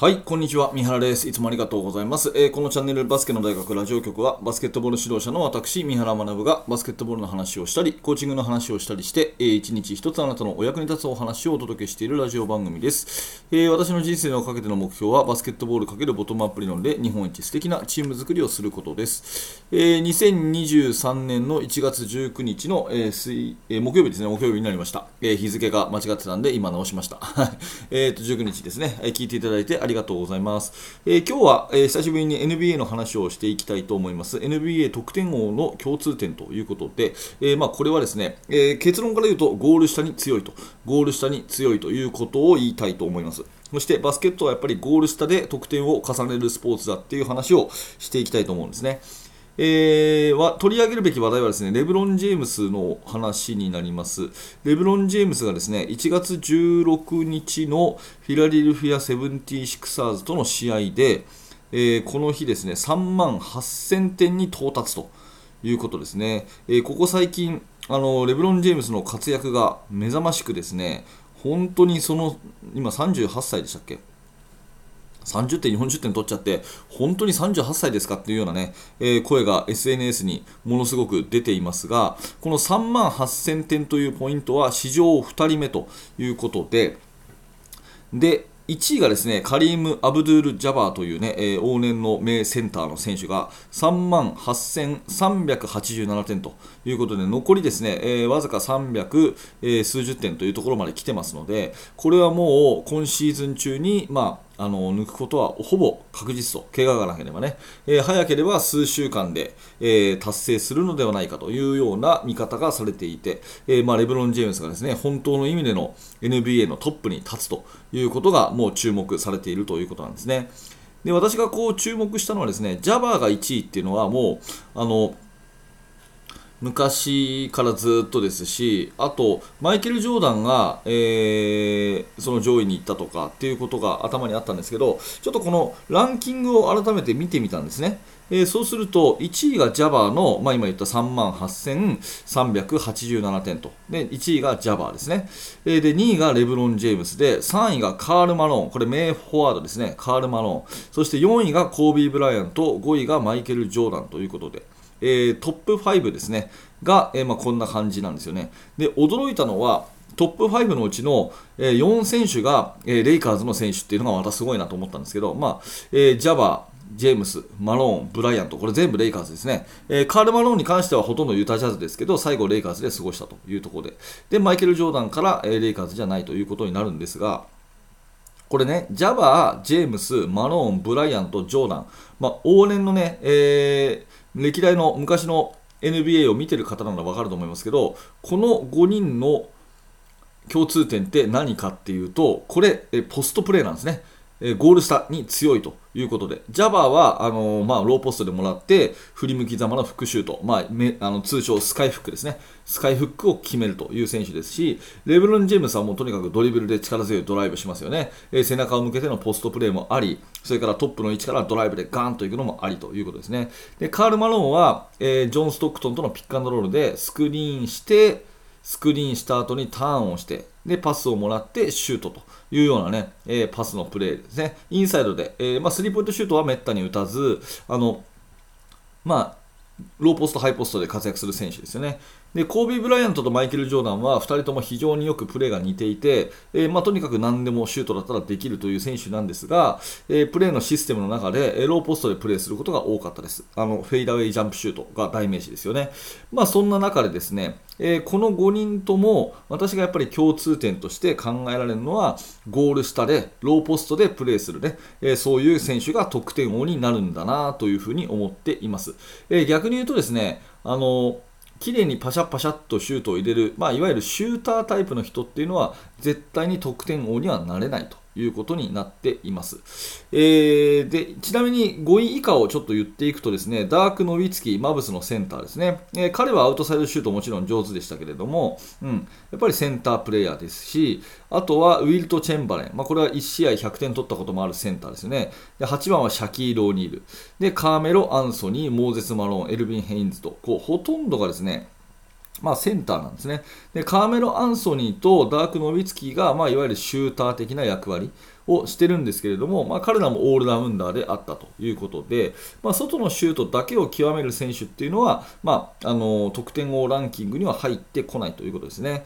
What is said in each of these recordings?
はい、こんにちは。三原です。いつもありがとうございます。えー、このチャンネルバスケの大学ラジオ局は、バスケットボール指導者の私、三原学がバスケットボールの話をしたり、コーチングの話をしたりして、えー、一日一つあなたのお役に立つお話をお届けしているラジオ番組です。えー、私の人生をかけての目標は、バスケットボールかけるボトムアップ理論で日本一素敵なチーム作りをすることです。え、2023年の1月19日の、え水え、木曜日ですね、木曜日になりました。え、日付が間違ってたんで、今直しました。えっと、19日ですね、え、聞いていただいてありがとうございます。。えー、今日は、えー、久しぶりに NBA の話をしていきたいと思います。NBA 得点王の共通点ということで、えー、まあ、これはですね、え結論から言うとゴール下に強いと、ゴール下に強いということを言いたいと思います。そしてバスケットはやっぱりゴール下で得点を重ねるスポーツだっていう話をしていきたいと思うんですね。えー、は取り上げるべき話題はですねレブロン・ジェームスの話になります。レブロン・ジェームスがですね1月16日のフィラデルフィア・セブンティーシクサーズとの試合で、えー、この日ですね3万8000点に到達ということですね。えー、ここ最近あのレブロン・ジェームスの活躍が目覚ましくですね本当にその今38歳でしたっけ30点、40点取っちゃって、本当に38歳ですかっていうようなね、えー、声が SNS にものすごく出ていますが、この3万8000点というポイントは史上2人目ということで、で、1位がですねカリーム・アブドゥール・ジャバーというね、えー、往年の名センターの選手が3万8387点ということで残りですね、えー、わずか300、えー、数十点というところまで来てますのでこれはもう今シーズン中に、まああの抜くことはほぼ確実と、怪我がなければね、えー、早ければ数週間で、えー、達成するのではないかというような見方がされていて、えー、まあ、レブロン・ジェームスがですね本当の意味での NBA のトップに立つということがもう注目されているということなんですね。で私がこう注目したのはですね、ジャバーが1位っていうのはもう、あの昔からずっとですし、あと、マイケル・ジョーダンが、えー、その上位に行ったとかっていうことが頭にあったんですけど、ちょっとこのランキングを改めて見てみたんですね。えー、そうすると、1位がジャバーの、まあ、今言った3万8387点と。で、1位がジャバーですね。えー、で、2位がレブロン・ジェームスで、3位がカール・マローン。これ、名フォワードですね。カール・マローン。そして4位がコービー・ブライアント、5位がマイケル・ジョーダンということで。えー、トップ5ですね、が、えー、まあ、こんな感じなんですよね。で、驚いたのは、トップ5のうちの、え、4選手が、え、レイカーズの選手っていうのがまたすごいなと思ったんですけど、まあえー、ジャバー、ジェームス、マローン、ブライアント、これ全部レイカーズですね。えー、カール・マローンに関してはほとんどユタジャズですけど、最後レイカーズで過ごしたというところで。で、マイケル・ジョーダンから、え、レイカーズじゃないということになるんですが、これね、ジャバー、ジェームス、マローン、ブライアント、ジョーダン、まあ、往年のね、えー、歴代の昔の NBA を見てる方なら分かると思いますけどこの5人の共通点って何かっていうとこれえポストプレーなんですね。えゴール下に強いということで、ジャバーはあのー、まあ、ローポストでもらって、振り向きざまの復シュート、まあ、めあの通称スカイフックですね、スカイフックを決めるという選手ですし、レブロン・ジェームスはもうとにかくドリブルで力強いドライブしますよね、えー、背中を向けてのポストプレーもあり、それからトップの位置からドライブでガーンといくのもありということですね。でカール・マローンは、えー、ジョン・ストックトンとのピックアンドロールでスクリーンして、スクリーンした後にターンをして、で、パスをもらってシュートというようなね、えー、パスのプレーですね。インサイドで、えー、まあ、スリーポイントシュートはめったに打たず、あの、まあ、ローポスト、ハイポストで活躍する選手ですよね。でコービー・ブライアントとマイケル・ジョーダンは2人とも非常によくプレーが似ていて、えー、まあ、とにかく何でもシュートだったらできるという選手なんですが、えー、プレーのシステムの中で、ローポストでプレーすることが多かったです。あのフェイダーウェイジャンプシュートが代名詞ですよね、まあ、そんな中でですね、えー、この5人とも私がやっぱり共通点として考えられるのはゴール下でローポストでプレーするね、えそういう選手が得点王になるんだなというふうに思っています、え逆に言うとですねあの綺麗にパシャパシャっとシュートを入れる、まあ、いわゆるシュータータイプの人っていうのは絶対に得点王にはなれないということになっています。えー、でちなみに5位以下をちょっと言っていくとですね、ダーク・ノビツキー、マブスのセンターですね、えー、彼はアウトサイドシュートもちろん上手でしたけれども、うん、やっぱりセンタープレーヤーですし、あとはウィルト・チェンバレン、まあ、これは1試合100点取ったこともあるセンターですね、で8番はシャキーロ・オニール、でカーメロ・アンソニー、モーゼス・マローン、エルビン・ヘインズと、こうほとんどがですね、まあ、センターなんですね。で、カーメロ・アンソニーとダーク・ノビツキーが、まあ、いわゆるシューター的な役割をしてるんですけれども、まあ、彼らもオールラウンダーであったということで、まあ、外のシュートだけを極める選手っていうのは、まあ、あの得点王ランキングには入ってこないということですね。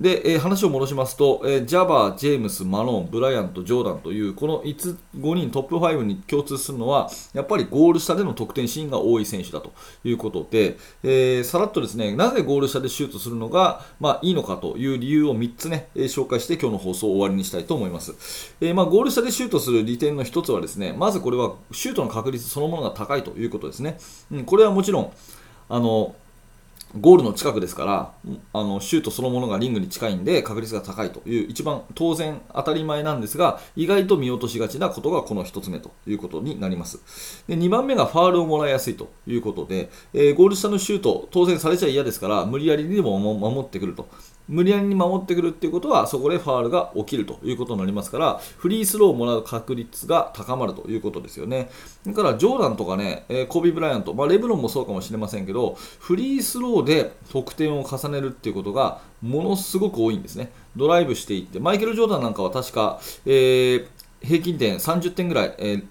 で、えー、話を戻しますと、えー、ジャバー、ジェームス、マローン、ブライアント、ジョーダンというこの5人トップ5に共通するのはやっぱりゴール下での得点シーンが多い選手だということで、えー、さらっとですねなぜゴール下でシュートするのが、まあ、いいのかという理由を3つね、紹介して今日の放送を終わりにしたいと思います、えまあ、ゴール下でシュートする利点の1つはですねまずこれはシュートの確率そのものが高いということですね、うん、これはもちろんあのゴールの近くですからあのシュートそのものがリングに近いんで確率が高いという一番当然当たり前なんですが意外と見落としがちなことがこの1つ目ということになります。で2番目がファールをもらいやすいということで、えー、ゴール下のシュート当然されちゃ嫌ですから無理やりでも守ってくると。無理やりに守ってくるっていうことはそこでファールが起きるということになりますからフリースローをもらう確率が高まるということですよね。だからジョーダンとかね、え、コービー・ブライアント、まあ、レブロンもそうかもしれませんけどフリースローで得点を重ねるっていうことがものすごく多いんですね。ドライブしていって。マイケル・ジョーダンなんかは確か、えー、平均点30点ぐらい、えー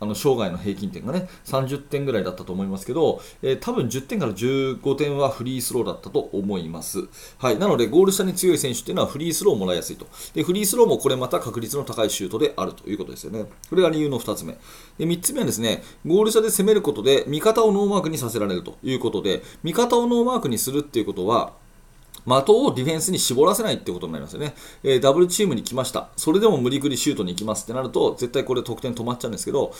あの生涯の平均点がね30点ぐらいだったと思いますけど、えー、多分10点から15点はフリースローだったと思います、はい、なのでゴール下に強い選手っていうのはフリースローをもらいやすいと。でフリースローもこれまた確率の高いシュートであるということですよね。これが理由の2つ目。で3つ目はですねゴール下で攻めることで味方をノーマークにさせられるということで味方をノーマークにするっていうことは的をディフェンスに絞らせないってことになりますよね、えー、ダブルチームに来ました、それでも無理くりシュートに行きますってなると、絶対これ得点止まっちゃうんですけど、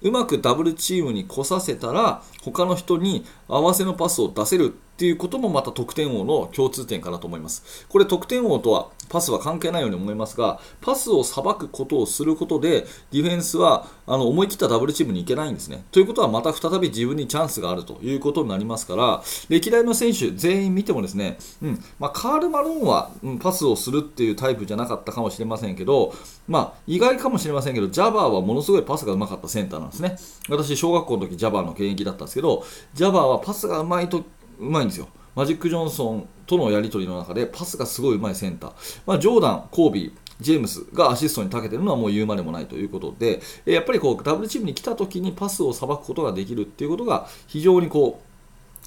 うまくダブルチームに来させたら、他の人に合わせのパスを出せるっていうこともまた得点王の共通点かなと思います。これ得点王とはパスは関係ないように思いますが、パスをさばくことをすることで、ディフェンスはあの思い切ったダブルチームに行けないんですね。ということはまた再び自分にチャンスがあるということになりますから、歴代の選手全員見てもですね、うんまあ、カール・マローンは、うん、パスをするっていうタイプじゃなかったかもしれませんけど、まあ、意外かもしれませんけど、ジャバーはものすごいパスがうまかったセンターなんですね。私、小学校の時ジャバーの現役だったんですけど、ジャバーはパスがうまいとうまいんですよ。マジック・ジョンソンとのやり取りの中でパスがすごいうまいセンター、まあ、ジョーダン、コービー、ジェームスがアシストに長けてるのはもう言うまでもないということで、やっぱりこうダブルチームに来た時にパスをさばくことができるっていうことが非常にこう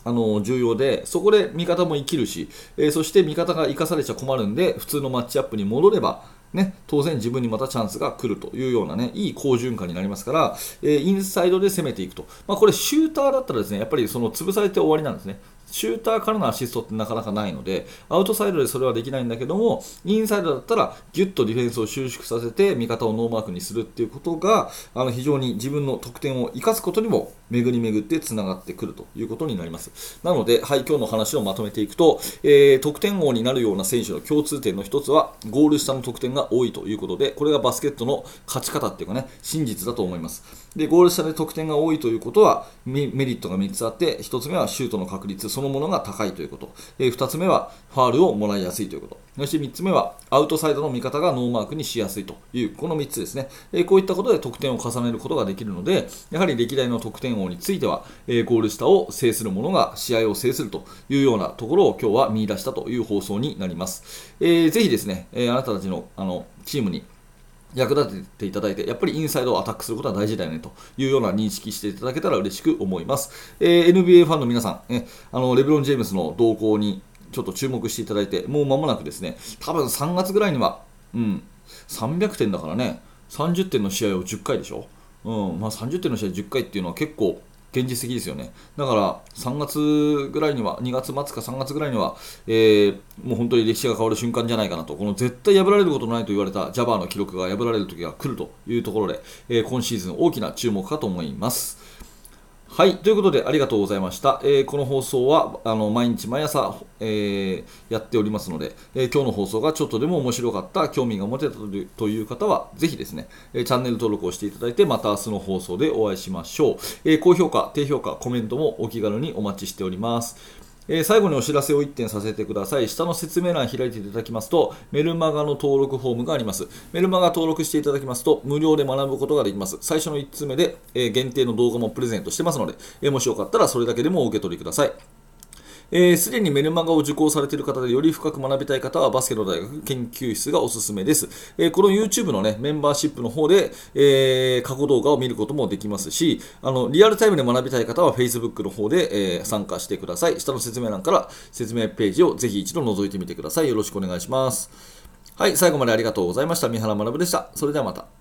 あの重要で、そこで味方も生きるし、え、そして味方が生かされちゃ困るんで、普通のマッチアップに戻れば、ね、当然自分にまたチャンスが来るというようなね、いい好循環になりますから、えー、インサイドで攻めていくと。まあ、これシューターだったらですね、やっぱりその潰されて終わりなんですね。シューターからのアシストってなかなかないので、アウトサイドでそれはできないんだけども、インサイドだったらギュッとディフェンスを収縮させて、味方をノーマークにするっていうことが、あの非常に自分の得点を生かすことにも巡り巡ってつながってくるということになります。なので、はい、今日の話をまとめていくと、えー、得点王になるような選手の共通点の一つは、ゴール下の得点が多いということで、これがバスケットの勝ち方っていうかね、真実だと思います。で、ゴール下で得点が多いということは、メリットが3つあって、1つ目はシュートの確率のものが高いということ、えー、2つ目はファールをもらいやすいということ、そして3つ目はアウトサイドの味方がノーマークにしやすいという、この3つですね、えー、こういったことで得点を重ねることができるので、やはり歴代の得点王については、えー、ゴール下を制する者が試合を制するというようなところを今日は見出したという放送になります。えー、ぜひですね、えあなたたちのあのチームに役立てていただいて、やっぱりインサイドをアタックすることは大事だよねというような認識していただけたら嬉しく思います。えー、NBA ファンの皆さん、えあのレブロン・ジェームスの動向にちょっと注目していただいて、もう間もなくですね、多分3月ぐらいには、うん、300点だからね、30点の試合を10回でしょ？うんまあ、30点の試合10回っていうのは結構現実的ですよね。だから3月ぐらいには、2月末か3月ぐらいには、えー、もう本当に歴史が変わる瞬間じゃないかなと、この絶対破られることのないと言われたジャバーの記録が破られる時が来るというところで、えー、今シーズン大きな注目かと思います。はい。ということで、ありがとうございました。えー、この放送は、あの、毎日毎朝、えー、やっておりますので、えー、今日の放送がちょっとでも面白かった、興味が持てたという方は、ぜひですね、えチャンネル登録をしていただいて、また明日の放送でお会いしましょう。え高評価、低評価、コメントもお気軽にお待ちしております。え、最後にお知らせを1点させてください。下の説明欄開いていただきますと、メルマガの登録フォームがあります。メルマガ登録していただきますと、無料で学ぶことができます。最初の1つ目で、え、限定の動画もプレゼントしてますので、え、もしよかったらそれだけでもお受け取りください。えーすでにメルマガを受講されている方でより深く学びたい方はバスケの大学研究室がおすすめです。えーこの YouTube のね、メンバーシップの方で、えー過去動画を見ることもできますし、あの、リアルタイムで学びたい方は Facebook の方で、えー参加してください。下の説明欄から説明ページをぜひ一度覗いてみてください。よろしくお願いします。はい、最後までありがとうございました。三原学でした。それではまた。